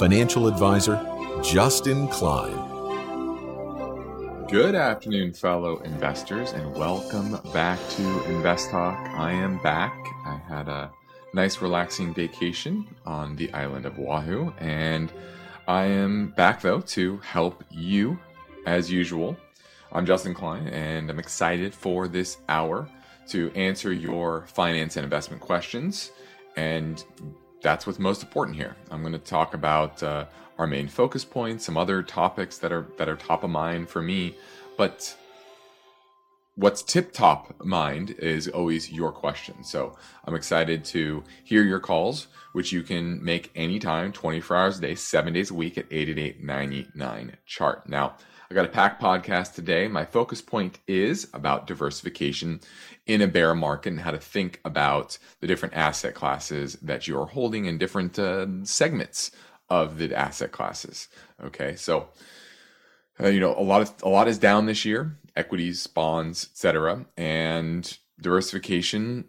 Financial Advisor Justin Klein. Good afternoon, fellow investors, and welcome back to Invest Talk. I am back. I had a nice, relaxing vacation on the island of Oahu, and I am back though to help you as usual. I'm Justin Klein, and I'm excited for this hour to answer your finance and investment questions. And that's what's most important here. I'm going to talk about uh, our main focus points, some other topics that are that are top of mind for me, but what's tip top mind is always your question. So I'm excited to hear your calls, which you can make anytime, 24 hours a day, seven days a week at 888 chart. Now, I got a packed podcast today. My focus point is about diversification in a bear market and how to think about the different asset classes that you are holding in different uh, segments of the asset classes. Okay, so uh, you know a lot of a lot is down this year, equities, bonds, etc., and diversification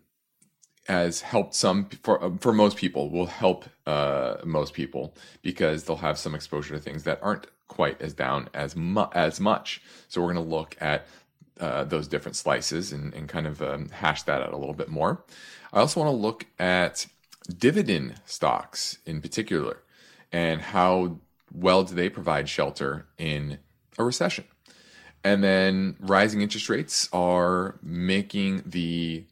has helped some for uh, for most people will help uh, most people because they'll have some exposure to things that aren't quite as down as mu- as much. So we're going to look at uh, those different slices and, and kind of um, hash that out a little bit more. I also want to look at dividend stocks in particular and how well do they provide shelter in a recession. And then rising interest rates are making the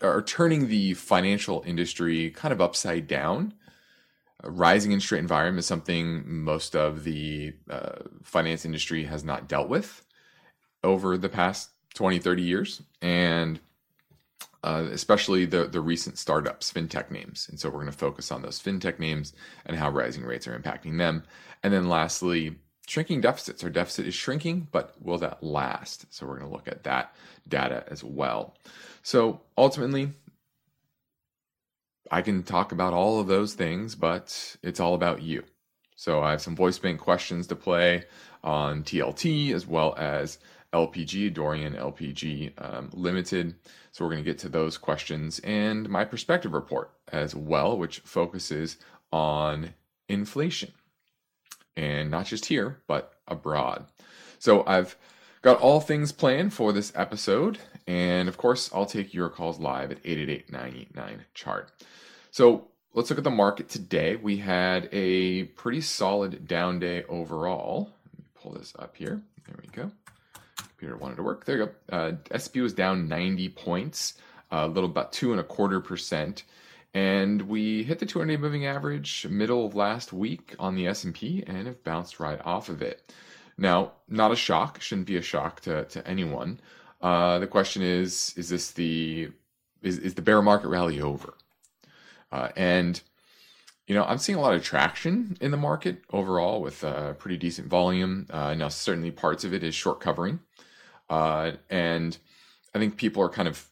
are turning the financial industry kind of upside down. Rising interest rate environment is something most of the uh, finance industry has not dealt with over the past 20, 30 years. And uh, especially the the recent startups, fintech names. And so we're going to focus on those fintech names and how rising rates are impacting them. And then lastly, shrinking deficits. Our deficit is shrinking, but will that last? So we're going to look at that data as well. So ultimately, I can talk about all of those things, but it's all about you. So I have some voice bank questions to play on TLT as well as LPG, Dorian LPG um, Limited. So we're going to get to those questions and my perspective report as well, which focuses on inflation and not just here, but abroad. So I've got all things planned for this episode. And of course, I'll take your calls live at 888 989 chart. So let's look at the market today. We had a pretty solid down day overall. Let me pull this up here. There we go computer wanted to work. There you go. Uh, SP was down 90 points, a little about two and a quarter percent, and we hit the 200-day moving average middle of last week on the S&P and have bounced right off of it. Now, not a shock. Shouldn't be a shock to to anyone. Uh, the question is: Is this the is, is the bear market rally over? Uh, and you know, I'm seeing a lot of traction in the market overall with uh, pretty decent volume. Uh, now, certainly parts of it is short covering. Uh, and I think people are kind of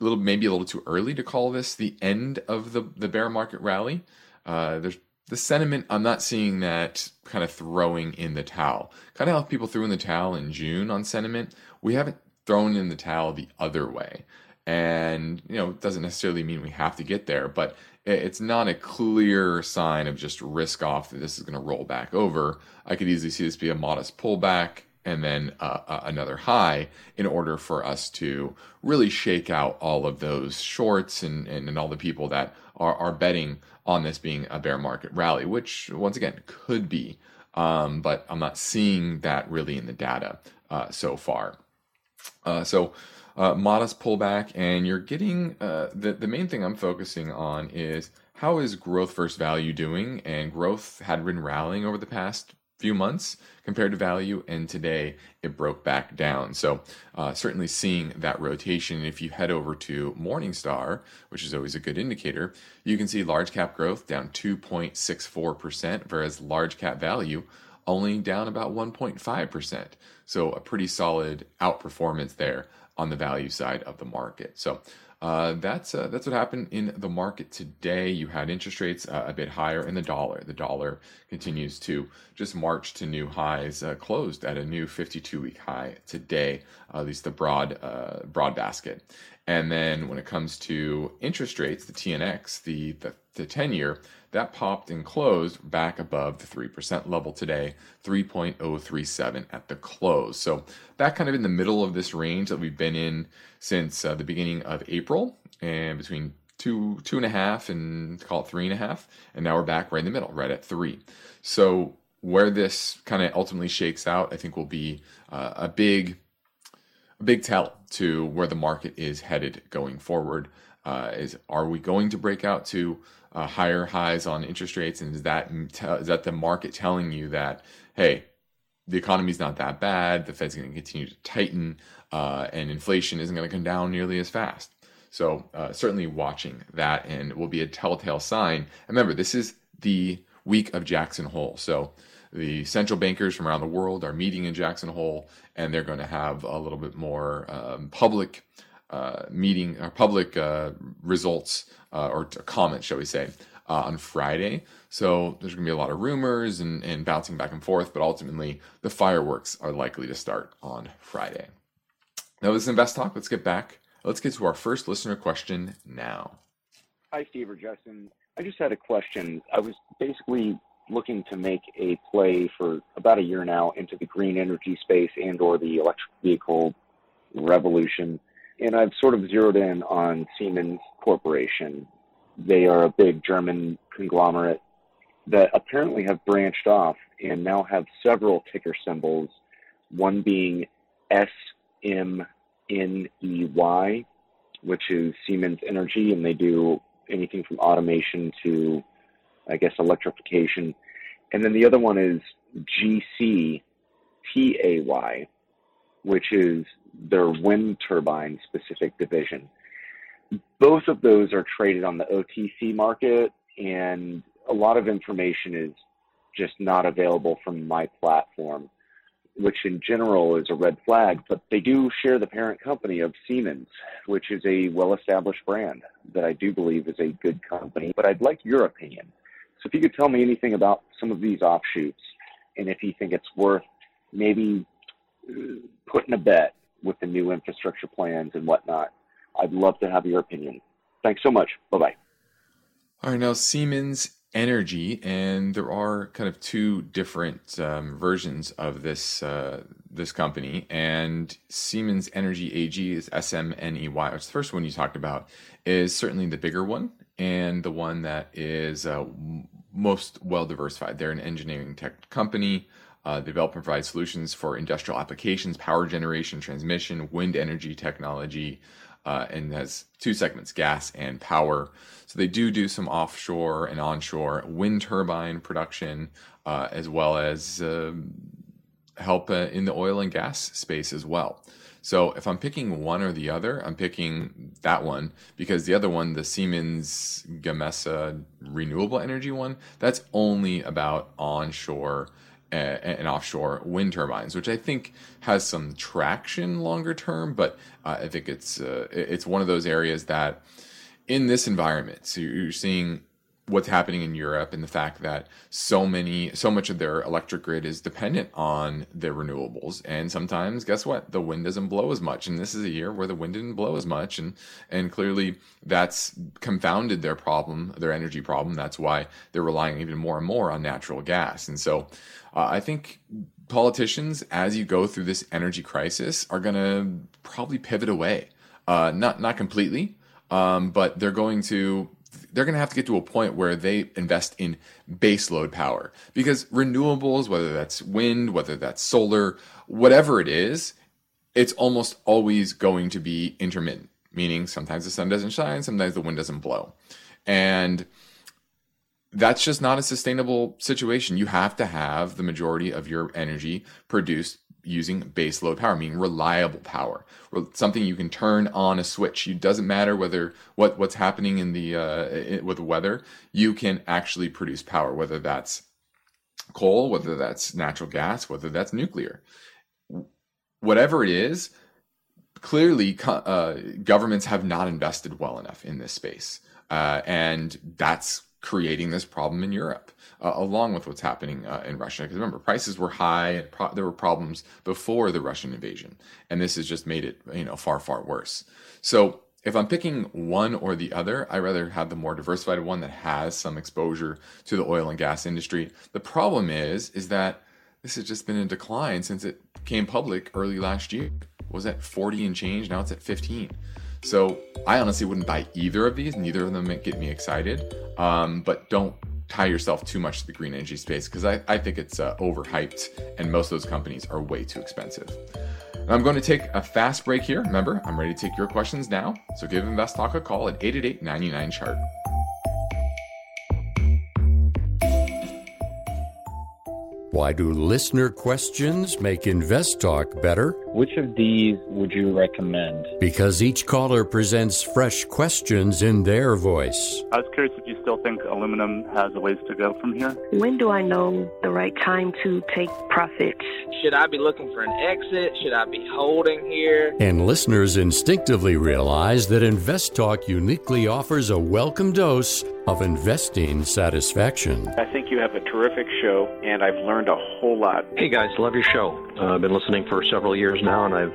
a little, maybe a little too early to call this the end of the, the bear market rally. Uh, there's the sentiment, I'm not seeing that kind of throwing in the towel. Kind of how people threw in the towel in June on sentiment. We haven't thrown in the towel the other way. And, you know, it doesn't necessarily mean we have to get there, but it's not a clear sign of just risk off that this is going to roll back over. I could easily see this be a modest pullback and then uh, uh, another high in order for us to really shake out all of those shorts and, and, and all the people that are, are betting on this being a bear market rally, which once again could be. Um, but I'm not seeing that really in the data uh, so far. Uh, so, uh, modest pullback, and you're getting uh, the, the main thing I'm focusing on is how is growth versus value doing? And growth had been rallying over the past few months compared to value, and today it broke back down. So, uh, certainly seeing that rotation. If you head over to Morningstar, which is always a good indicator, you can see large cap growth down 2.64%, whereas large cap value only down about 1.5%. So, a pretty solid outperformance there on the value side of the market. So, uh, that's uh, that's what happened in the market today. You had interest rates uh, a bit higher in the dollar. The dollar continues to just march to new highs. Uh, closed at a new 52-week high today, at least the broad uh, broad basket. And then when it comes to interest rates, the TNX, the the, the 10 year, that popped and closed back above the 3% level today, 3.037 at the close. So back kind of in the middle of this range that we've been in since uh, the beginning of April and between two, two and a half and call it three and a half. And now we're back right in the middle, right at three. So where this kind of ultimately shakes out, I think will be uh, a big, a big tell to where the market is headed going forward. Uh, is are we going to break out to uh, higher highs on interest rates, and is that is that the market telling you that hey, the economy's not that bad, the Fed's going to continue to tighten, uh, and inflation isn't going to come down nearly as fast. So uh, certainly watching that, and will be a telltale sign. And remember, this is the week of Jackson Hole, so the central bankers from around the world are meeting in Jackson Hole, and they're going to have a little bit more um, public uh, meeting or public uh, results uh, or comments, shall we say, uh, on Friday. So there's going to be a lot of rumors and, and bouncing back and forth, but ultimately the fireworks are likely to start on Friday. Now, this is Invest Talk. Let's get back. Let's get to our first listener question now. Hi, Steve or Justin. I just had a question. I was basically looking to make a play for about a year now into the green energy space and or the electric vehicle revolution and I've sort of zeroed in on Siemens Corporation. They are a big German conglomerate that apparently have branched off and now have several ticker symbols, one being SMNEY, which is Siemens Energy, and they do anything from automation to, I guess, electrification. And then the other one is GCTAY, which is their wind turbine specific division. Both of those are traded on the OTC market, and a lot of information is just not available from my platform, which in general is a red flag. But they do share the parent company of Siemens, which is a well established brand that I do believe is a good company. But I'd like your opinion. So if you could tell me anything about some of these offshoots and if you think it's worth maybe putting a bet with the new infrastructure plans and whatnot. I'd love to have your opinion. Thanks so much. Bye bye. All right, now Siemens Energy, and there are kind of two different um, versions of this uh, this company. And Siemens Energy AG is SMNEY, which the first one you talked about is certainly the bigger one and the one that is uh, most well diversified. They're an engineering tech company. Uh, develop and provide solutions for industrial applications, power generation, transmission, wind energy technology, uh, and has two segments, gas and power. So they do do some offshore and onshore wind turbine production, uh, as well as um, help uh, in the oil and gas space as well. So if I'm picking one or the other, I'm picking that one because the other one, the Siemens Gamesa renewable energy one, that's only about onshore and offshore wind turbines, which I think has some traction longer term. But uh, I think it's uh, it's one of those areas that in this environment, so you're seeing what's happening in Europe and the fact that so many so much of their electric grid is dependent on their renewables. And sometimes guess what? The wind doesn't blow as much. And this is a year where the wind didn't blow as much. And and clearly that's confounded their problem their energy problem. That's why they're relying even more and more on natural gas. And so uh, I think politicians, as you go through this energy crisis, are going to probably pivot away. Uh, not not completely, um, but they're going to they're going to have to get to a point where they invest in baseload power because renewables, whether that's wind, whether that's solar, whatever it is, it's almost always going to be intermittent. Meaning, sometimes the sun doesn't shine, sometimes the wind doesn't blow, and that's just not a sustainable situation. You have to have the majority of your energy produced using base load power, meaning reliable power, something you can turn on a switch. It doesn't matter whether what what's happening in the uh, with the weather. You can actually produce power, whether that's coal, whether that's natural gas, whether that's nuclear, whatever it is. Clearly, uh, governments have not invested well enough in this space, uh, and that's creating this problem in Europe, uh, along with what's happening uh, in Russia. Because remember, prices were high, and pro- there were problems before the Russian invasion, and this has just made it you know far far worse. So if I'm picking one or the other, I rather have the more diversified one that has some exposure to the oil and gas industry. The problem is, is that this has just been in decline since it came public early last year. was at 40 and change? Now it's at 15. So I honestly wouldn't buy either of these. Neither of them get me excited. Um, but don't tie yourself too much to the green energy space because I, I think it's uh, overhyped and most of those companies are way too expensive. I'm going to take a fast break here. Remember, I'm ready to take your questions now. So give Invest Talk a call at 888 99 chart. Why do listener questions make Invest Talk better? Which of these would you recommend? Because each caller presents fresh questions in their voice. I was curious if you still think aluminum has a ways to go from here. When do I know the right time to take profits? Should I be looking for an exit? Should I be holding here? And listeners instinctively realize that Invest Talk uniquely offers a welcome dose of investing satisfaction. I think you have a terrific show, and I've learned a whole lot. Hey guys, love your show. Uh, I've been listening for several years now, and I've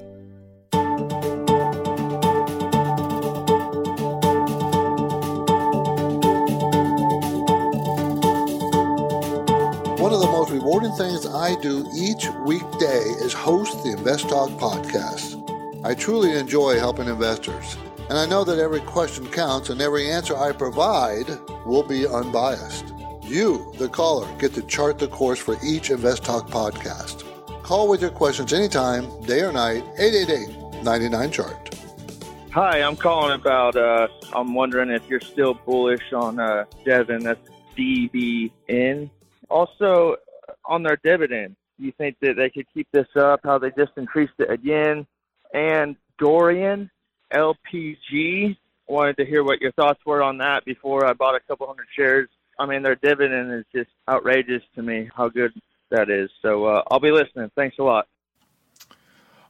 Rewarding things I do each weekday is host the Invest Talk podcast. I truly enjoy helping investors, and I know that every question counts and every answer I provide will be unbiased. You, the caller, get to chart the course for each Invest Talk podcast. Call with your questions anytime, day or night, 888 99 Chart. Hi, I'm calling about, uh, I'm wondering if you're still bullish on uh, Devon, that's DVN. Also, on their dividend. You think that they could keep this up? How they just increased it again? And Dorian LPG. Wanted to hear what your thoughts were on that before I bought a couple hundred shares. I mean, their dividend is just outrageous to me. How good that is. So uh, I'll be listening. Thanks a lot.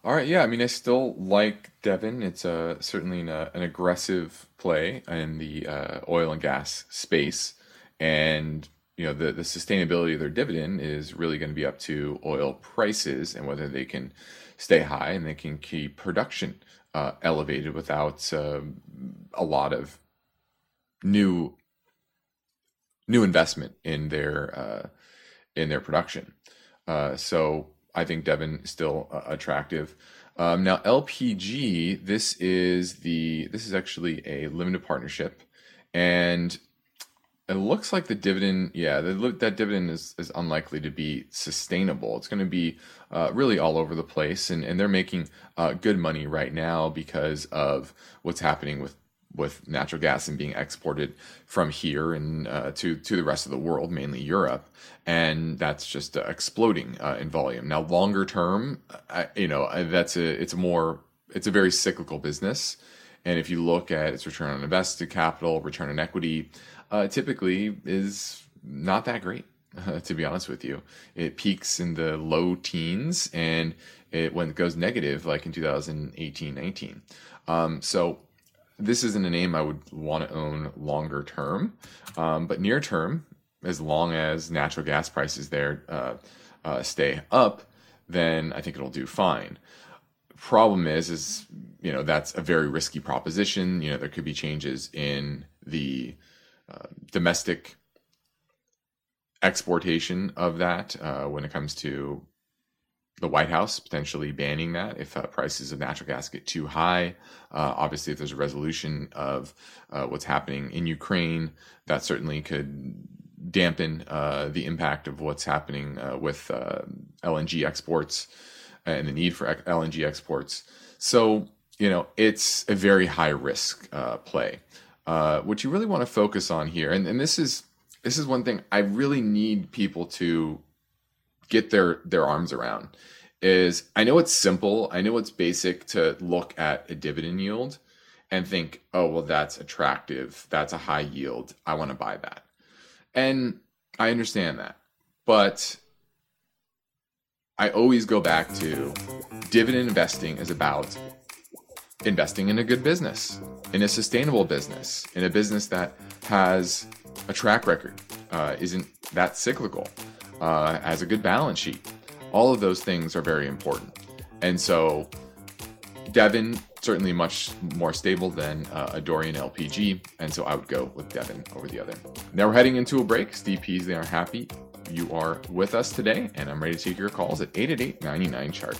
All right, yeah. I mean, I still like Devon. It's a certainly an, uh, an aggressive play in the uh, oil and gas space, and you know the, the sustainability of their dividend is really going to be up to oil prices and whether they can stay high and they can keep production uh, elevated without uh, a lot of new new investment in their uh, in their production. Uh, so I think Devon is still uh, attractive. Um, now LPG, this is the this is actually a limited partnership, and it looks like the dividend, yeah, the, that dividend is, is unlikely to be sustainable. It's going to be uh, really all over the place, and, and they're making uh, good money right now because of what's happening with, with natural gas and being exported from here and uh, to to the rest of the world, mainly Europe, and that's just uh, exploding uh, in volume. Now, longer term, you know, that's a it's a more it's a very cyclical business, and if you look at its return on invested capital, return on equity uh, typically is not that great. Uh, to be honest with you, it peaks in the low teens and it when it goes negative, like in 2018, 19. Um, so this isn't a name I would want to own longer term, um, but near term, as long as natural gas prices there uh, uh, stay up, then I think it'll do fine. Problem is, is you know that's a very risky proposition. You know there could be changes in the domestic exportation of that uh, when it comes to the White House potentially banning that if uh, prices of natural gas get too high. Uh, obviously, if there's a resolution of uh, what's happening in Ukraine, that certainly could dampen uh, the impact of what's happening uh, with uh, LNG exports and the need for LNG exports. So, you know, it's a very high risk play. Uh, what you really want to focus on here, and, and this is this is one thing I really need people to get their their arms around is I know it's simple, I know it's basic to look at a dividend yield and think, "Oh, well that's attractive. That's a high yield. I want to buy that." And I understand that. But I always go back to dividend investing is about investing in a good business, in a sustainable business, in a business that has a track record, uh, isn't that cyclical, uh, has a good balance sheet. All of those things are very important. And so, Devon certainly much more stable than uh, a Dorian LPG, and so I would go with Devon over the other. Now we're heading into a break. Steve Peasley are happy you are with us today, and I'm ready to take your calls at 888 99 chart.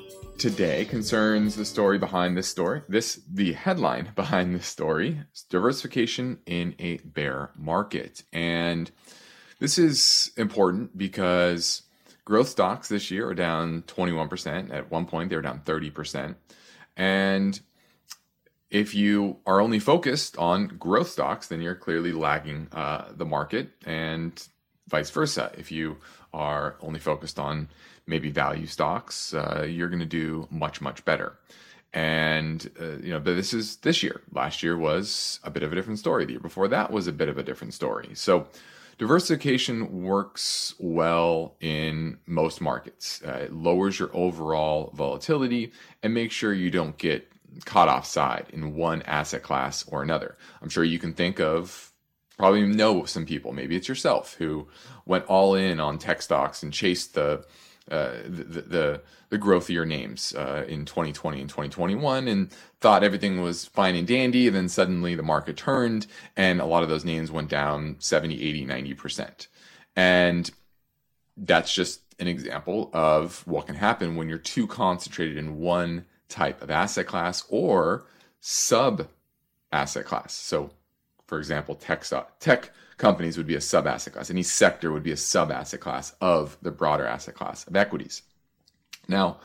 today concerns the story behind this story. This the headline behind this story: diversification in a bear market, and this is important because Growth stocks this year are down 21%. At one point, they were down 30%. And if you are only focused on growth stocks, then you're clearly lagging uh, the market, and vice versa. If you are only focused on maybe value stocks, uh, you're going to do much, much better. And uh, you know, but this is this year. Last year was a bit of a different story. The year before that was a bit of a different story. So Diversification works well in most markets. Uh, it lowers your overall volatility and makes sure you don't get caught offside in one asset class or another. I'm sure you can think of probably know some people, maybe it's yourself, who went all in on tech stocks and chased the uh, the, the, the growthier names uh, in 2020 and 2021 and thought everything was fine and dandy. And then suddenly the market turned and a lot of those names went down 70, 80, 90%. And that's just an example of what can happen when you're too concentrated in one type of asset class or sub asset class. So, for example, tech, tech companies would be a sub asset class. Any sector would be a sub asset class of the broader asset class of equities. Now,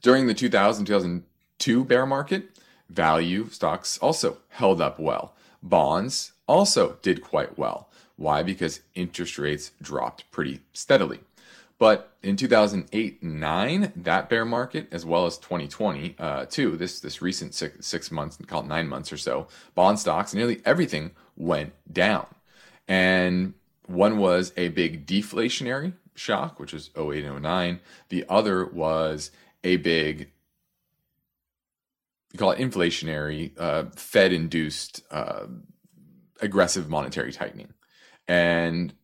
during the 2000 2002 bear market, value stocks also held up well. Bonds also did quite well. Why? Because interest rates dropped pretty steadily. But in 2008 9, that bear market, as well as 2020, uh, too, this, this recent six, six months, call it nine months or so, bond stocks, nearly everything went down. And one was a big deflationary shock, which was 08 and 09. The other was a big, you call it inflationary, uh, Fed induced uh, aggressive monetary tightening. And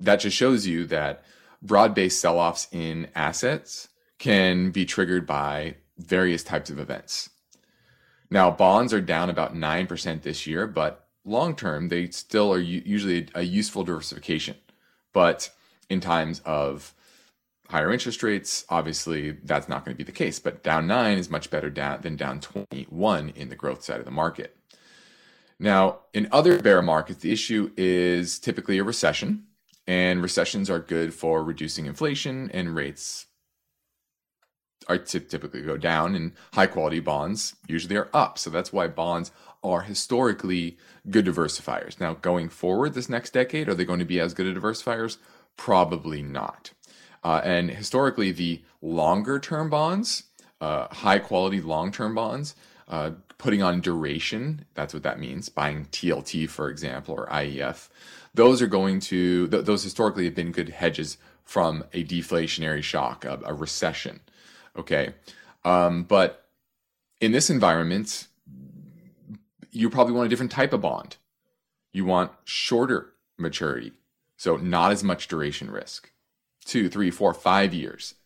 that just shows you that broad based sell offs in assets can be triggered by various types of events. Now, bonds are down about 9% this year, but long term, they still are usually a useful diversification. But in times of higher interest rates, obviously that's not going to be the case. But down nine is much better down than down 21 in the growth side of the market. Now, in other bear markets, the issue is typically a recession, and recessions are good for reducing inflation and rates are typically go down and high quality bonds usually are up. So that's why bonds are historically good diversifiers. Now, going forward this next decade, are they going to be as good at diversifiers? Probably not. Uh, and historically, the longer term bonds, uh, high quality long term bonds, uh, putting on duration, that's what that means, buying TLT, for example, or IEF, those are going to, th- those historically have been good hedges from a deflationary shock, a, a recession. Okay. Um, but in this environment, you probably want a different type of bond. You want shorter maturity, so not as much duration risk two, three, four, five years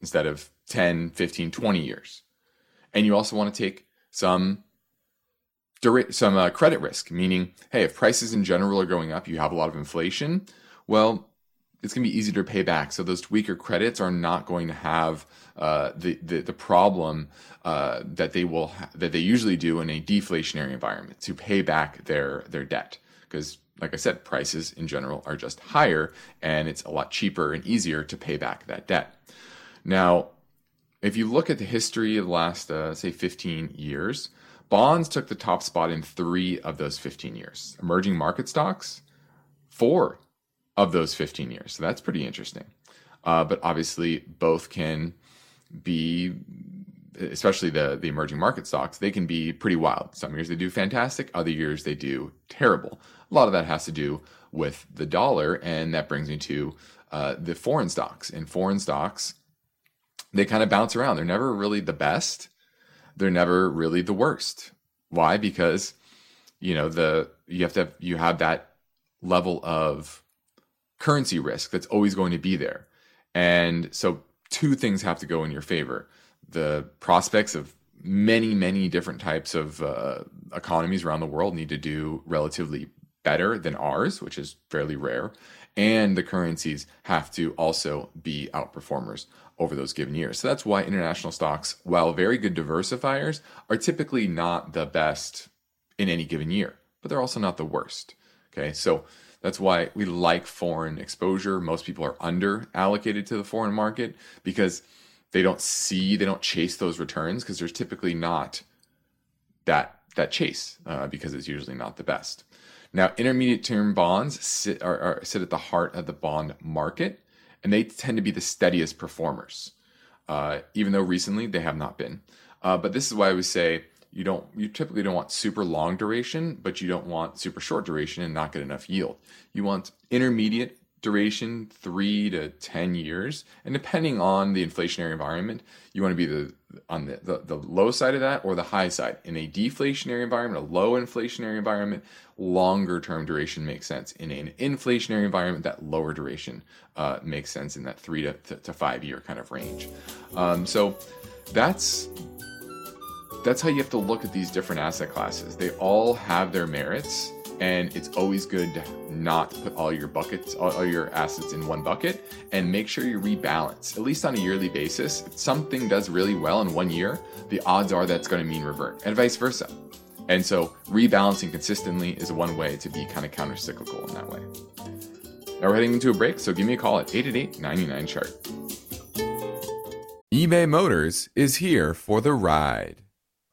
instead of 10, 15, 20 years. And you also want to take some some uh, credit risk, meaning, hey, if prices in general are going up, you have a lot of inflation. Well, it's going to be easier to pay back. So those weaker credits are not going to have uh, the, the, the problem uh, that they will ha- that they usually do in a deflationary environment to pay back their their debt because like I said, prices in general are just higher and it's a lot cheaper and easier to pay back that debt. Now, if you look at the history of the last, uh, say, 15 years, bonds took the top spot in three of those 15 years. Emerging market stocks, four of those 15 years. So that's pretty interesting. Uh, but obviously, both can be especially the the emerging market stocks, they can be pretty wild. Some years they do fantastic, other years they do terrible. A lot of that has to do with the dollar, and that brings me to uh, the foreign stocks. In foreign stocks, they kind of bounce around. They're never really the best. They're never really the worst. Why? Because you know the you have to have you have that level of currency risk that's always going to be there, and so two things have to go in your favor the prospects of many, many different types of uh, economies around the world need to do relatively better than ours, which is fairly rare. And the currencies have to also be outperformers over those given years. So that's why international stocks, while very good diversifiers, are typically not the best in any given year, but they're also not the worst. Okay, so that's why we like foreign exposure. Most people are under allocated to the foreign market because they don't see, they don't chase those returns because there's typically not that that chase uh, because it's usually not the best. Now, intermediate term bonds sit are, are, sit at the heart of the bond market, and they tend to be the steadiest performers, uh, even though recently they have not been. Uh, but this is why I would say you don't you typically don't want super long duration, but you don't want super short duration and not get enough yield. You want intermediate duration, three to 10 years. And depending on the inflationary environment, you want to be the on the, the, the, low side of that or the high side. In a deflationary environment, a low inflationary environment, longer term duration makes sense. In an inflationary environment, that lower duration uh, makes sense in that three to, to five year kind of range. Um, so that's that's how you have to look at these different asset classes. They all have their merits and it's always good to not put all your buckets all, your assets in one bucket and make sure you rebalance at least on a yearly basis. If something does really well in one year the odds are that's going to mean revert and vice versa. And so rebalancing consistently is one way to be kind of counter cyclical in that way. Now we're heading into a break so give me a call at 888-99 chart. ebay motors is here for the ride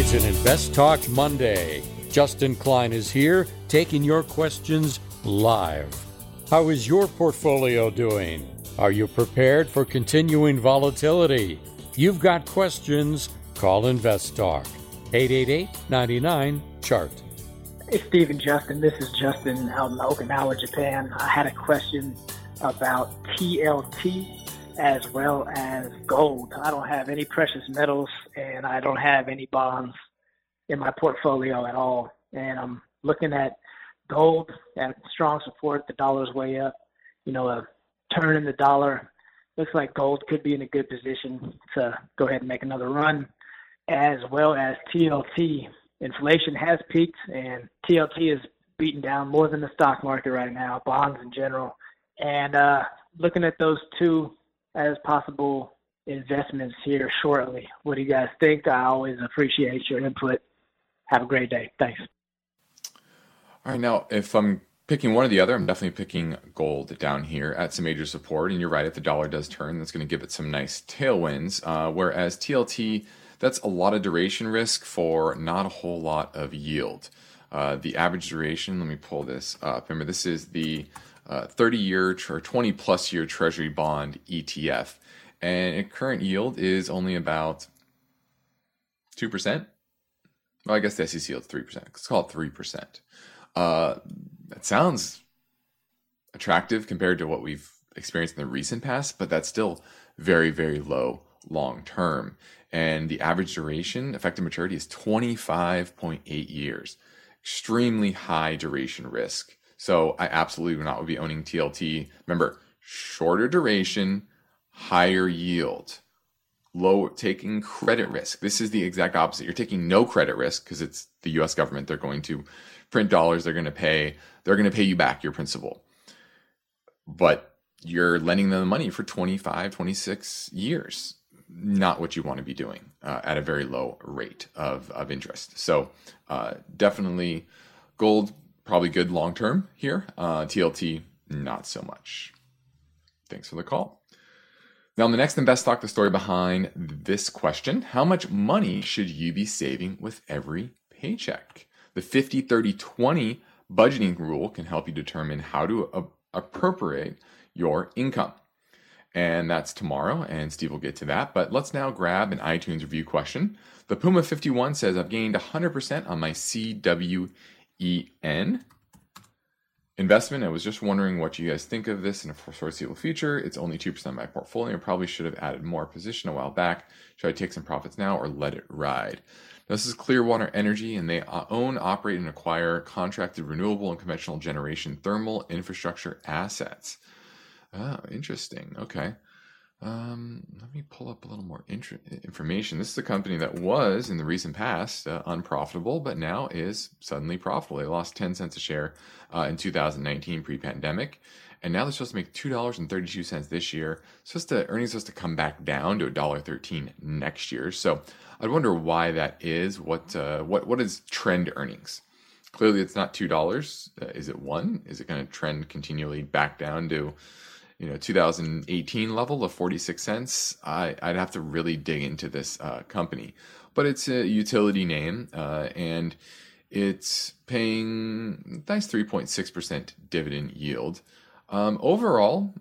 It's an Invest Talk Monday. Justin Klein is here taking your questions live. How is your portfolio doing? Are you prepared for continuing volatility? You've got questions, call Invest Talk. 888 99 Chart. Hey, Steve and Justin. This is Justin out in Okinawa, Japan. I had a question about TLT as well as gold. I don't have any precious metals and I don't have any bonds in my portfolio at all. And I'm looking at gold at strong support. The dollar's way up. You know, a turn in the dollar looks like gold could be in a good position to go ahead and make another run, as well as TLT. Inflation has peaked, and TLT is beaten down more than the stock market right now, bonds in general. And uh, looking at those two as possible investments here shortly. What do you guys think? I always appreciate your input. Have a great day. Thanks. All right, now if I'm picking one or the other, I'm definitely picking gold down here at some major support. And you're right, if the dollar does turn, that's going to give it some nice tailwinds. Uh, whereas TLT, that's a lot of duration risk for not a whole lot of yield. Uh, the average duration, let me pull this up. Remember, this is the 30 uh, year or 20 plus year Treasury bond ETF. And current yield is only about 2%. Well, I guess the SEC yield is 3%. Let's call it 3%. Uh, that sounds attractive compared to what we've experienced in the recent past, but that's still very, very low long term. And the average duration, effective maturity, is 25.8 years. Extremely high duration risk. So I absolutely would not be owning TLT. Remember, shorter duration, higher yield, low taking credit risk. This is the exact opposite. You're taking no credit risk because it's the US government. They're going to print dollars, they're going to pay, they're going to pay you back your principal. But you're lending them the money for 25, 26 years. Not what you want to be doing uh, at a very low rate of, of interest. So, uh, definitely gold probably good long term here. Uh, TLT, not so much. Thanks for the call. Now, in the next Invest Talk, the story behind this question How much money should you be saving with every paycheck? The 50 30 20 budgeting rule can help you determine how to uh, appropriate your income. And that's tomorrow, and Steve will get to that. But let's now grab an iTunes review question. The Puma 51 says, I've gained 100% on my CW EN. Investment, I was just wondering what you guys think of this in a foreseeable future. It's only 2% of my portfolio. Probably should have added more position a while back. Should I take some profits now or let it ride? Now, This is Clearwater Energy, and they uh, own, operate, and acquire contracted renewable and conventional generation thermal infrastructure assets. Oh, interesting. Okay. Um, let me pull up a little more information. This is a company that was in the recent past uh, unprofitable, but now is suddenly profitable. They lost 10 cents a share uh, in 2019 pre pandemic. And now they're supposed to make $2.32 this year. Supposed to earnings supposed to come back down to $1.13 next year. So I wonder why that is. What uh, what what is trend earnings? Clearly, it's not two dollars. Uh, is it one? Is it going to trend continually back down to you know 2018 level of 46 cents, I, would have to really dig into this uh, company. But it's a utility name, uh, and it's paying nice 3.6% dividend yield. Um, overall,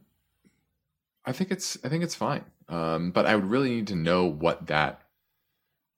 I think it's I think it's fine. Um, but I would really need to know what that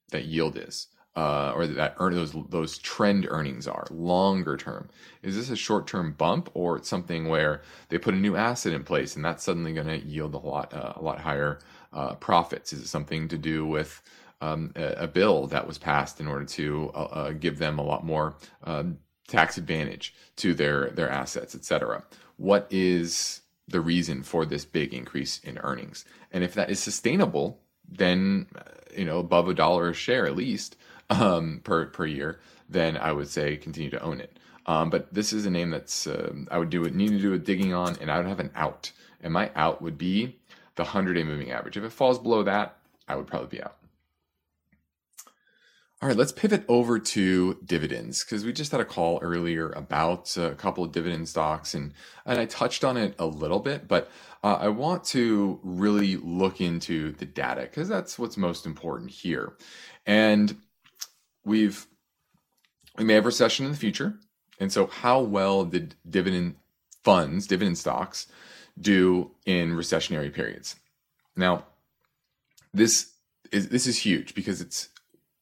that yield is uh, or that earn those those trend earnings are longer term. Is this a short term bump or something where they put a new asset in place and that's suddenly going to yield a lot uh, a lot higher uh, profits? Is it something to do with um, a, a, bill that was passed in order to uh, uh, give them a lot more um, tax advantage to their their assets, etc. What is the reason for this big increase in earnings? And if that is sustainable, then uh, you know above a dollar a share at least um, per per year, then I would say continue to own it. Um, but this is a name that's uh, I would do it need to do a digging on, and I would have an out, and my out would be the 100-day moving average. If it falls below that, I would probably be out. All right, let's pivot over to dividends because we just had a call earlier about a couple of dividend stocks, and and I touched on it a little bit, but uh, I want to really look into the data because that's what's most important here. And we've we may have recession in the future, and so how well did dividend funds, dividend stocks, do in recessionary periods? Now, this is this is huge because it's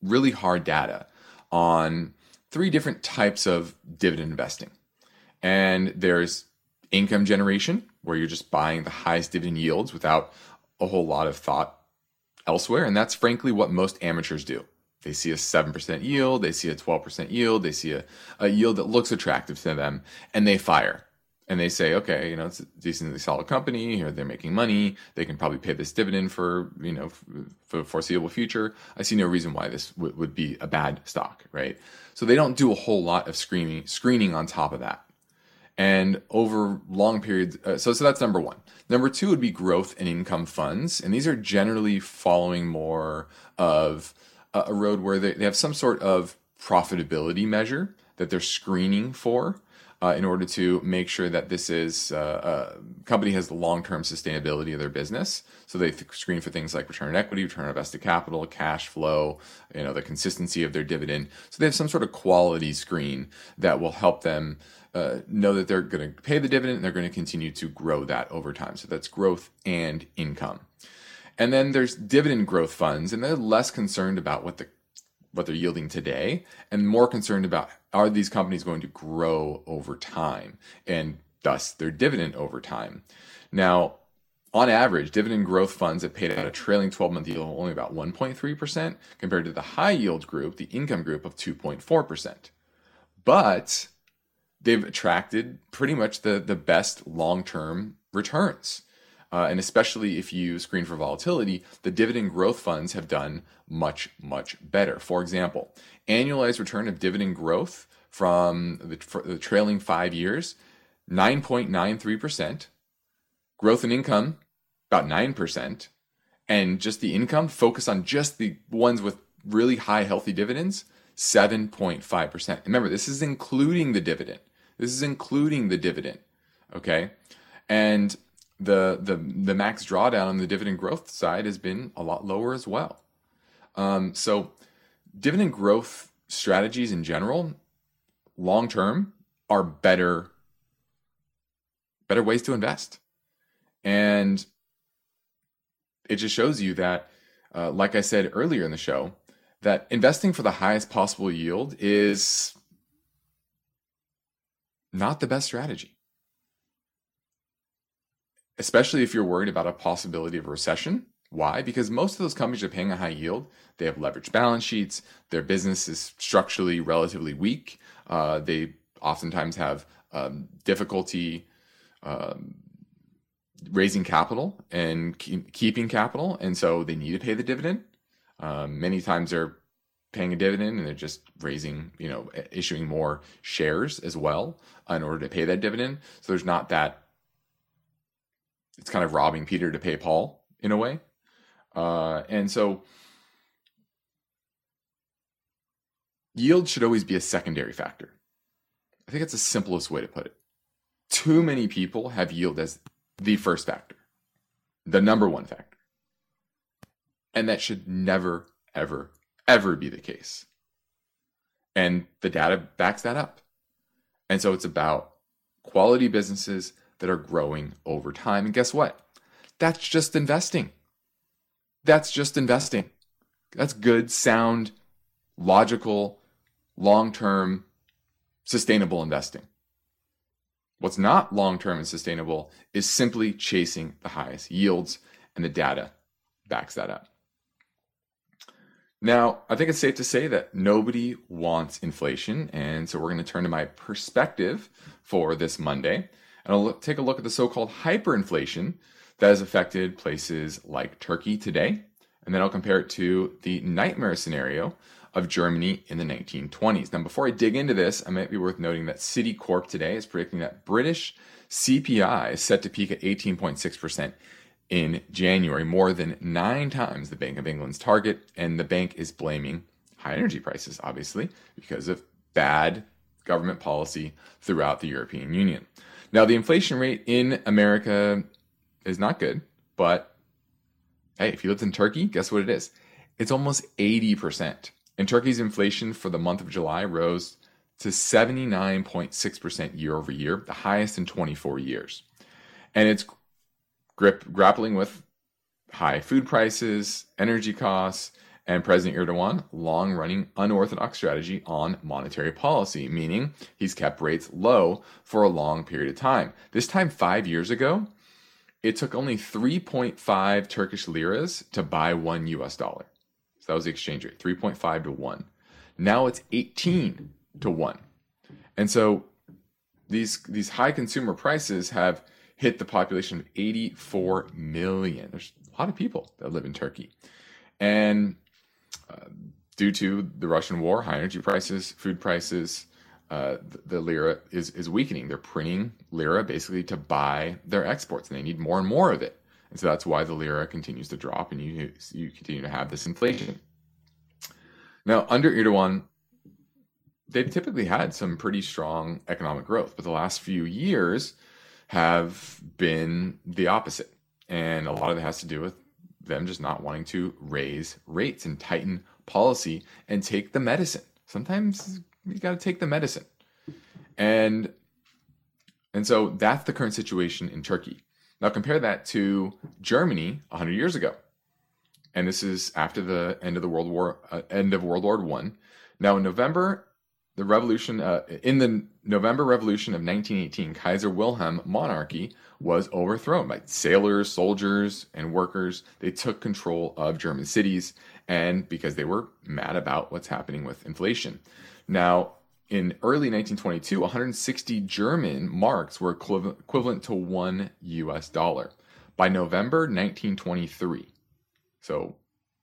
really hard data on three different types of dividend investing, and there's income generation where you're just buying the highest dividend yields without a whole lot of thought elsewhere, and that's frankly what most amateurs do they see a 7% yield, they see a 12% yield, they see a, a yield that looks attractive to them, and they fire. And they say, okay, you know, it's a decently solid company, here they're making money, they can probably pay this dividend for, you know, for foreseeable future. I see no reason why this w- would be a bad stock, right? So they don't do a whole lot of screening, screening on top of that. And over long periods, uh, so, so that's number one. Number two would be growth and income funds. And these are generally following more of a road where they, they have some sort of profitability measure that they're screening for uh, in order to make sure that this is uh, a company has the long-term sustainability of their business. So they th- screen for things like return on equity, return on invested capital, cash flow, you know, the consistency of their dividend. So they have some sort of quality screen that will help them uh, know that they're going to pay the dividend and they're going to continue to grow that over time. So that's growth and income. And then there's dividend growth funds, and they're less concerned about what the what they're yielding today and more concerned about are these companies going to grow over time and thus their dividend over time. Now, on average, dividend growth funds have paid out a trailing 12 month yield of only about 1.3% compared to the high yield group, the income group of 2.4%. But they've attracted pretty much the, the best long term returns. Uh, and especially if you screen for volatility, the dividend growth funds have done much, much better. For example, annualized return of dividend growth from the, the trailing five years, 9.93%. Growth in income, about 9%. And just the income, focus on just the ones with really high, healthy dividends, 7.5%. Remember, this is including the dividend. This is including the dividend. Okay. And the the the max drawdown on the dividend growth side has been a lot lower as well. Um, so dividend growth strategies in general, long term, are better better ways to invest, and it just shows you that, uh, like I said earlier in the show, that investing for the highest possible yield is not the best strategy especially if you're worried about a possibility of a recession. Why? Because most of those companies are paying a high yield. They have leveraged balance sheets. Their business is structurally relatively weak. Uh, they oftentimes have um, difficulty um, raising capital and keep, keeping capital, and so they need to pay the dividend. Um, many times they're paying a dividend and they're just raising, you know, issuing more shares as well in order to pay that dividend. So there's not that it's kind of robbing Peter to pay Paul in a way. Uh, and so yield should always be a secondary factor. I think that's the simplest way to put it. Too many people have yield as the first factor, the number one factor. And that should never, ever, ever be the case. And the data backs that up. And so it's about quality businesses that are growing over time. And guess what? That's just investing. That's just investing. That's good, sound, logical, long term, sustainable investing. What's not long term and sustainable is simply chasing the highest yields, and the data backs that up. Now, I think it's safe to say that nobody wants inflation, and so we're going to turn to my perspective for this Monday, and I'll look, take a look at the so called hyperinflation that has affected places like Turkey today, and then I'll compare it to the nightmare scenario of Germany in the 1920s. Now, before I dig into this, it might be worth noting that Citicorp today is predicting that British CPI is set to peak at 18.6% in January, more than nine times the Bank of England's target. And the bank is blaming high energy prices, obviously, because of bad government policy throughout the European Union. Now, the inflation rate in America is not good, but hey, if you lived in Turkey, guess what it is? It's almost 80%. And Turkey's inflation for the month of July rose to 79.6% year over year, the highest in 24 years. And it's grip, grappling with high food prices, energy costs, and President Erdogan long running unorthodox strategy on monetary policy, meaning he's kept rates low for a long period of time. This time, five years ago, it took only 3.5 Turkish liras to buy one US dollar. So that was the exchange rate, 3.5 to 1. Now it's 18 to 1. And so these these high consumer prices have hit the population of 84 million. There's a lot of people that live in Turkey. And due to the Russian war, high energy prices, food prices, uh, the, the, lira is, is weakening. They're printing lira basically to buy their exports, and they need more and more of it. And so that's why the lira continues to drop and you, you continue to have this inflation. Now, under Erdogan, they've typically had some pretty strong economic growth, but the last few years have been the opposite. And a lot of it has to do with them just not wanting to raise rates and tighten policy and take the medicine. Sometimes you got to take the medicine. And and so that's the current situation in Turkey. Now compare that to Germany 100 years ago, and this is after the end of the World War, uh, end of World War One. Now in November, the revolution uh, in the November Revolution of 1918, Kaiser Wilhelm monarchy was overthrown by sailors, soldiers, and workers. They took control of German cities, and because they were mad about what's happening with inflation. Now, in early 1922, 160 German marks were equivalent to one US dollar. By November 1923, so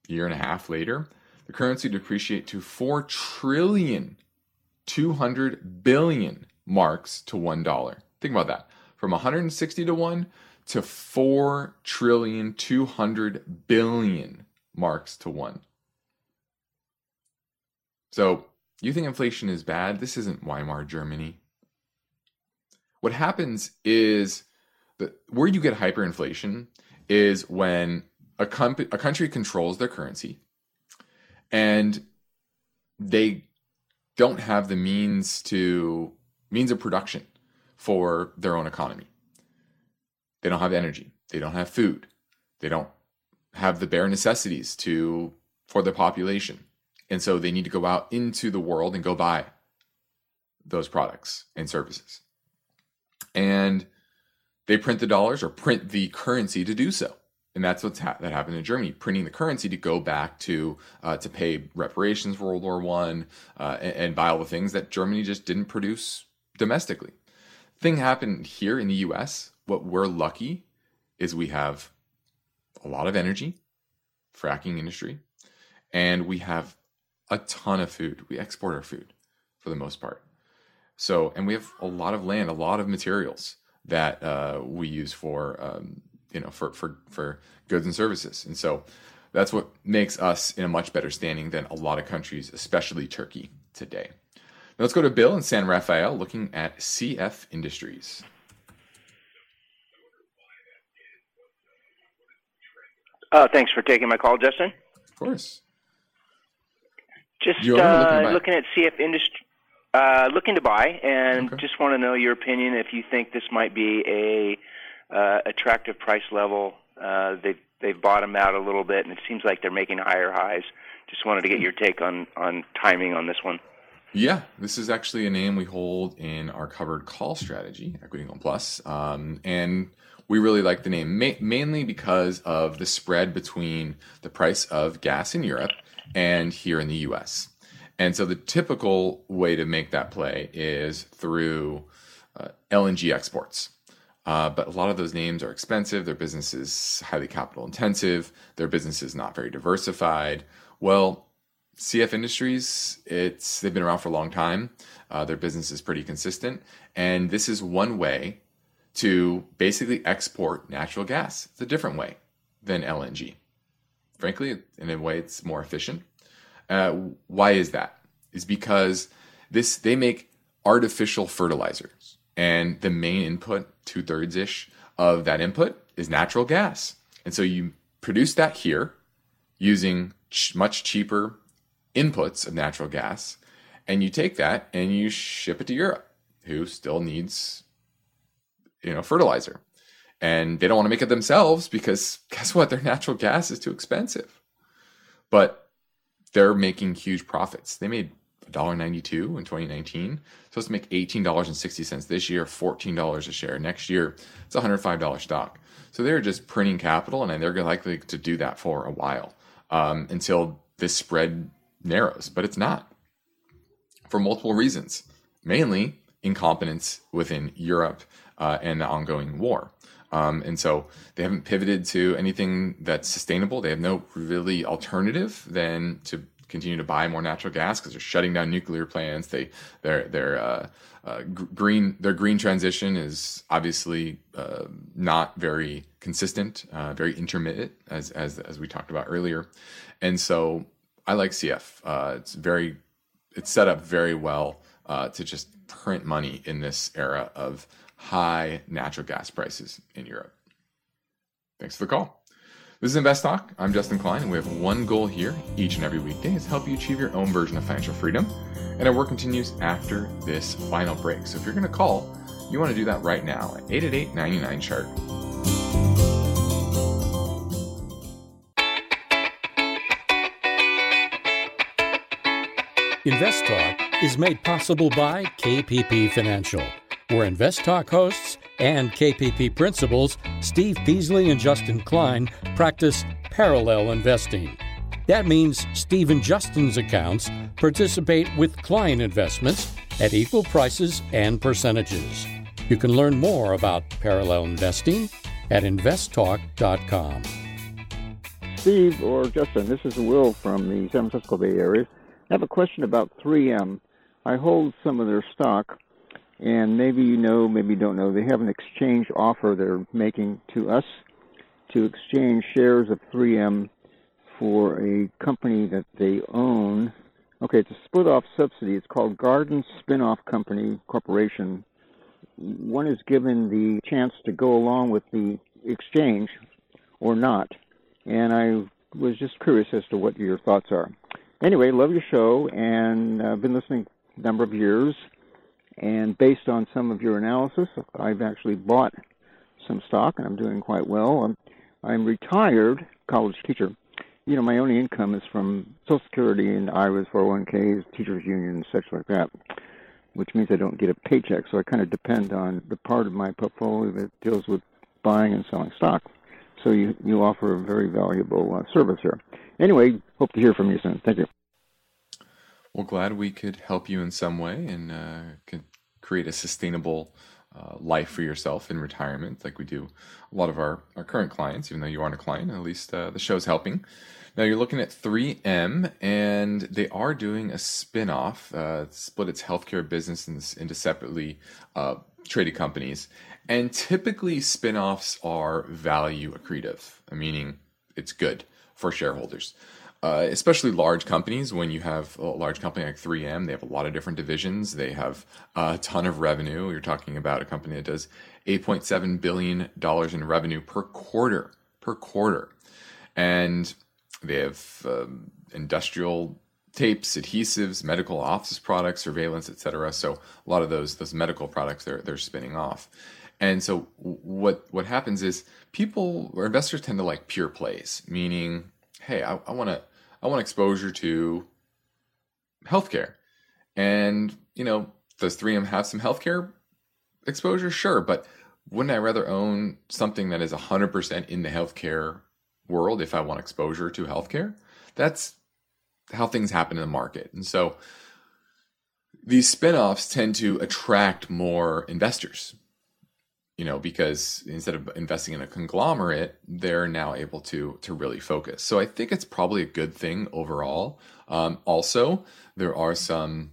a year and a half later, the currency depreciated to 4 trillion 200 billion marks to one dollar. Think about that. From 160 to 1 to 4 trillion 200 billion marks to 1. So you think inflation is bad? This isn't Weimar Germany. What happens is that where you get hyperinflation is when a, comp- a country controls their currency and they don't have the means to means of production for their own economy. They don't have energy. They don't have food. They don't have the bare necessities to for the population. And so they need to go out into the world and go buy those products and services. And they print the dollars or print the currency to do so. And that's what's ha- that happened in Germany, printing the currency to go back to uh, to pay reparations for World War One uh, and, and buy all the things that Germany just didn't produce domestically. Thing happened here in the U.S. What we're lucky is we have a lot of energy, fracking industry, and we have a ton of food. We export our food for the most part. So, and we have a lot of land, a lot of materials that uh, we use for, um, you know, for, for, for goods and services. And so that's what makes us in a much better standing than a lot of countries, especially Turkey today. Now let's go to Bill in San Rafael looking at CF Industries. Uh, thanks for taking my call, Justin. Of course. Just uh, looking looking, at CF Industry, uh, looking to buy, and just want to know your opinion if you think this might be a uh, attractive price level. Uh, they've they've bottomed out a little bit, and it seems like they're making higher highs. Just wanted to get your take on on timing on this one. Yeah, this is actually a name we hold in our covered call strategy, Equity Gold Plus, um, and we really like the name ma- mainly because of the spread between the price of gas in Europe and here in the U.S. And so the typical way to make that play is through uh, LNG exports. Uh, but a lot of those names are expensive. Their business is highly capital intensive. Their business is not very diversified. Well, CF Industries, it's they've been around for a long time. Uh, their business is pretty consistent, and this is one way to basically export natural gas. It's a different way than LNG. Frankly, in a way, it's more efficient. Uh, why is that? Is because this they make artificial fertilizers, and the main input, two thirds ish of that input, is natural gas. And so you produce that here using ch- much cheaper inputs of natural gas, and you take that and you ship it to Europe, who still needs, you know, fertilizer, and they don't want to make it themselves because guess what? Their natural gas is too expensive, but they're making huge profits. They made $1.92 in 2019. Supposed to make $18.60 this year, $14 a share. Next year, it's $105 stock. So they're just printing capital, and they're likely to do that for a while um, until this spread narrows. But it's not for multiple reasons, mainly incompetence within Europe uh, and the ongoing war. Um, and so they haven't pivoted to anything that's sustainable. They have no really alternative than to continue to buy more natural gas because they're shutting down nuclear plants. They their their uh, uh, gr- green their green transition is obviously uh, not very consistent, uh, very intermittent, as as as we talked about earlier. And so I like CF. Uh, it's very it's set up very well uh, to just print money in this era of high natural gas prices in Europe. Thanks for the call. This is Invest Talk. I'm Justin Klein, and we have one goal here each and every weekday is help you achieve your own version of financial freedom. And our work continues after this final break. So if you're going to call, you want to do that right now at 888 99 chart. Invest Talk is made possible by KPP Financial, where Invest Talk hosts and KPP principals Steve Peasley and Justin Klein practice parallel investing. That means Steve and Justin's accounts participate with client investments at equal prices and percentages. You can learn more about parallel investing at investtalk.com. Steve or Justin, this is Will from the San Francisco Bay Area. I have a question about 3M. I hold some of their stock, and maybe you know, maybe you don't know, they have an exchange offer they're making to us to exchange shares of 3M for a company that they own. Okay, it's a split off subsidy. It's called Garden Spinoff Company Corporation. One is given the chance to go along with the exchange or not. And I was just curious as to what your thoughts are. Anyway, love your show and I've been listening a number of years. And based on some of your analysis, I've actually bought some stock and I'm doing quite well. I'm, I'm retired college teacher. You know, my only income is from Social Security and IRAs, 401ks, teachers' unions, and such like that, which means I don't get a paycheck. So I kind of depend on the part of my portfolio that deals with buying and selling stock. So you, you offer a very valuable uh, service here. Anyway, hope to hear from you soon. Thank you. Well, glad we could help you in some way and uh, can create a sustainable uh, life for yourself in retirement, like we do a lot of our, our current clients, even though you aren't a client, at least uh, the show's helping. Now you're looking at 3M, and they are doing a spin-off, uh, split its healthcare business into separately uh, traded companies. And typically, spin-offs are value accretive, meaning it's good for shareholders. Uh, especially large companies, when you have a large company like 3M, they have a lot of different divisions. They have a ton of revenue. You're talking about a company that does $8.7 billion in revenue per quarter, per quarter. and they have um, industrial tapes, adhesives, medical office products, surveillance, etc. So a lot of those those medical products they're they're spinning off. And so what what happens is people or investors tend to like pure plays, meaning, hey, I want to I want exposure to healthcare, and you know, does 3M have some healthcare exposure? Sure, but wouldn't I rather own something that is 100% in the healthcare world if I want exposure to healthcare? That's how things happen in the market. And so these spin-offs tend to attract more investors you know because instead of investing in a conglomerate they're now able to to really focus. So i think it's probably a good thing overall. Um, also there are some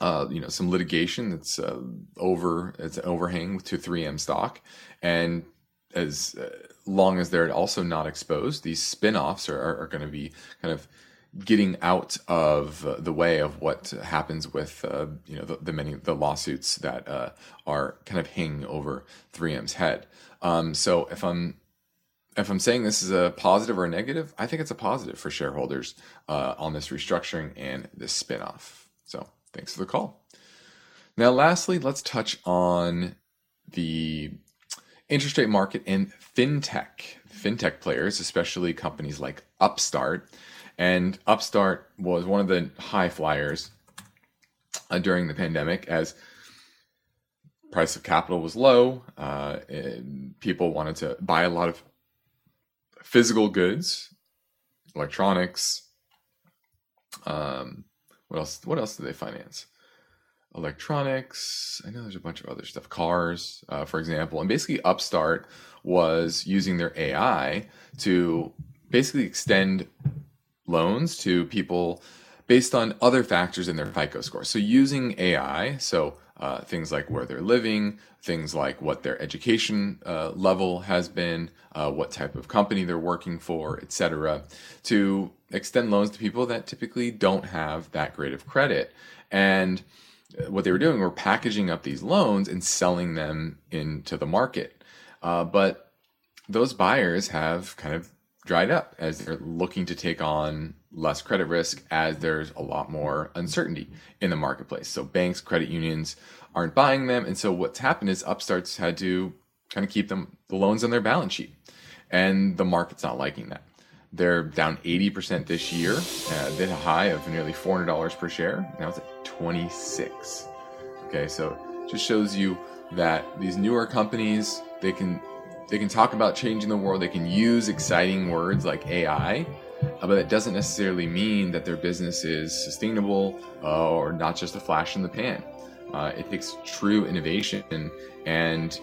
uh, you know some litigation that's uh, over it's an overhang to 3m stock. And as uh, long as they're also not exposed these spin-offs are, are, are going to be kind of getting out of uh, the way of what happens with uh, you know the, the, many the lawsuits that uh, are kind of hanging over 3M's head. Um, so if I'm if I'm saying this is a positive or a negative, I think it's a positive for shareholders uh, on this restructuring and this spinoff. So thanks for the call. Now, lastly, let's touch on the interest rate market and fintech. Fintech players, especially companies like Upstart, and Upstart was one of the high flyers uh, during the pandemic as price of capital was low. Uh, people wanted to buy a lot of physical goods, electronics. Um, what else? What else do they finance? Electronics. I know there's a bunch of other stuff. Cars, uh, for example. And basically, Upstart was using their AI to basically extend loans to people based on other factors in their FICO score. So using AI, so uh, things like where they're living, things like what their education uh, level has been, uh, what type of company they're working for, etc., to extend loans to people that typically don't have that great of credit. And uh, what they were doing were packaging up these loans and selling them into the market. Uh, but those buyers have kind of dried up as they're looking to take on less credit risk as there's a lot more uncertainty in the marketplace. So banks, credit unions aren't buying them. And so what's happened is upstarts had to kind of keep them the loans on their balance sheet. And the market's not liking that. They're down 80% this year. Uh, they a high of nearly $400 per share. Now it's at 26. Okay, so just shows you that these newer companies, they can they can talk about changing the world. They can use exciting words like AI, uh, but it doesn't necessarily mean that their business is sustainable uh, or not just a flash in the pan. Uh, it takes true innovation, and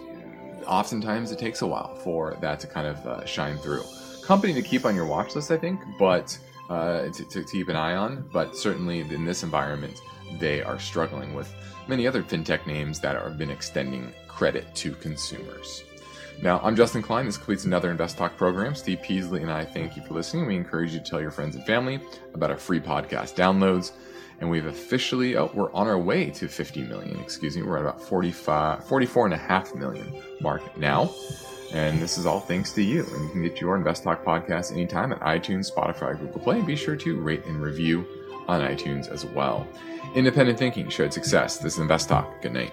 oftentimes it takes a while for that to kind of uh, shine through. Company to keep on your watch list, I think, but uh, to, to, keep an eye on. But certainly in this environment, they are struggling with many other fintech names that have been extending credit to consumers. Now, I'm Justin Klein. This completes another Invest Talk program. Steve Peasley and I thank you for listening. We encourage you to tell your friends and family about our free podcast downloads. And we've officially, oh, we're on our way to 50 million. Excuse me. We're at about 45, 44 and a half million mark now. And this is all thanks to you. And you can get your Invest Talk podcast anytime at iTunes, Spotify, Google Play. Be sure to rate and review on iTunes as well. Independent thinking, shared success. This is Invest Talk. Good night.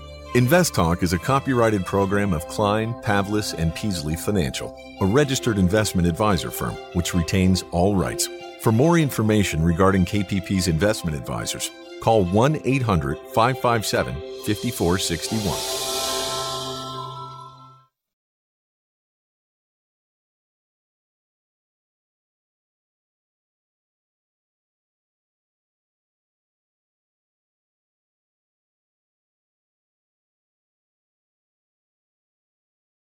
Invest Talk is a copyrighted program of Klein, Pavlis, and Peasley Financial, a registered investment advisor firm which retains all rights. For more information regarding KPP's investment advisors, call 1 800 557 5461.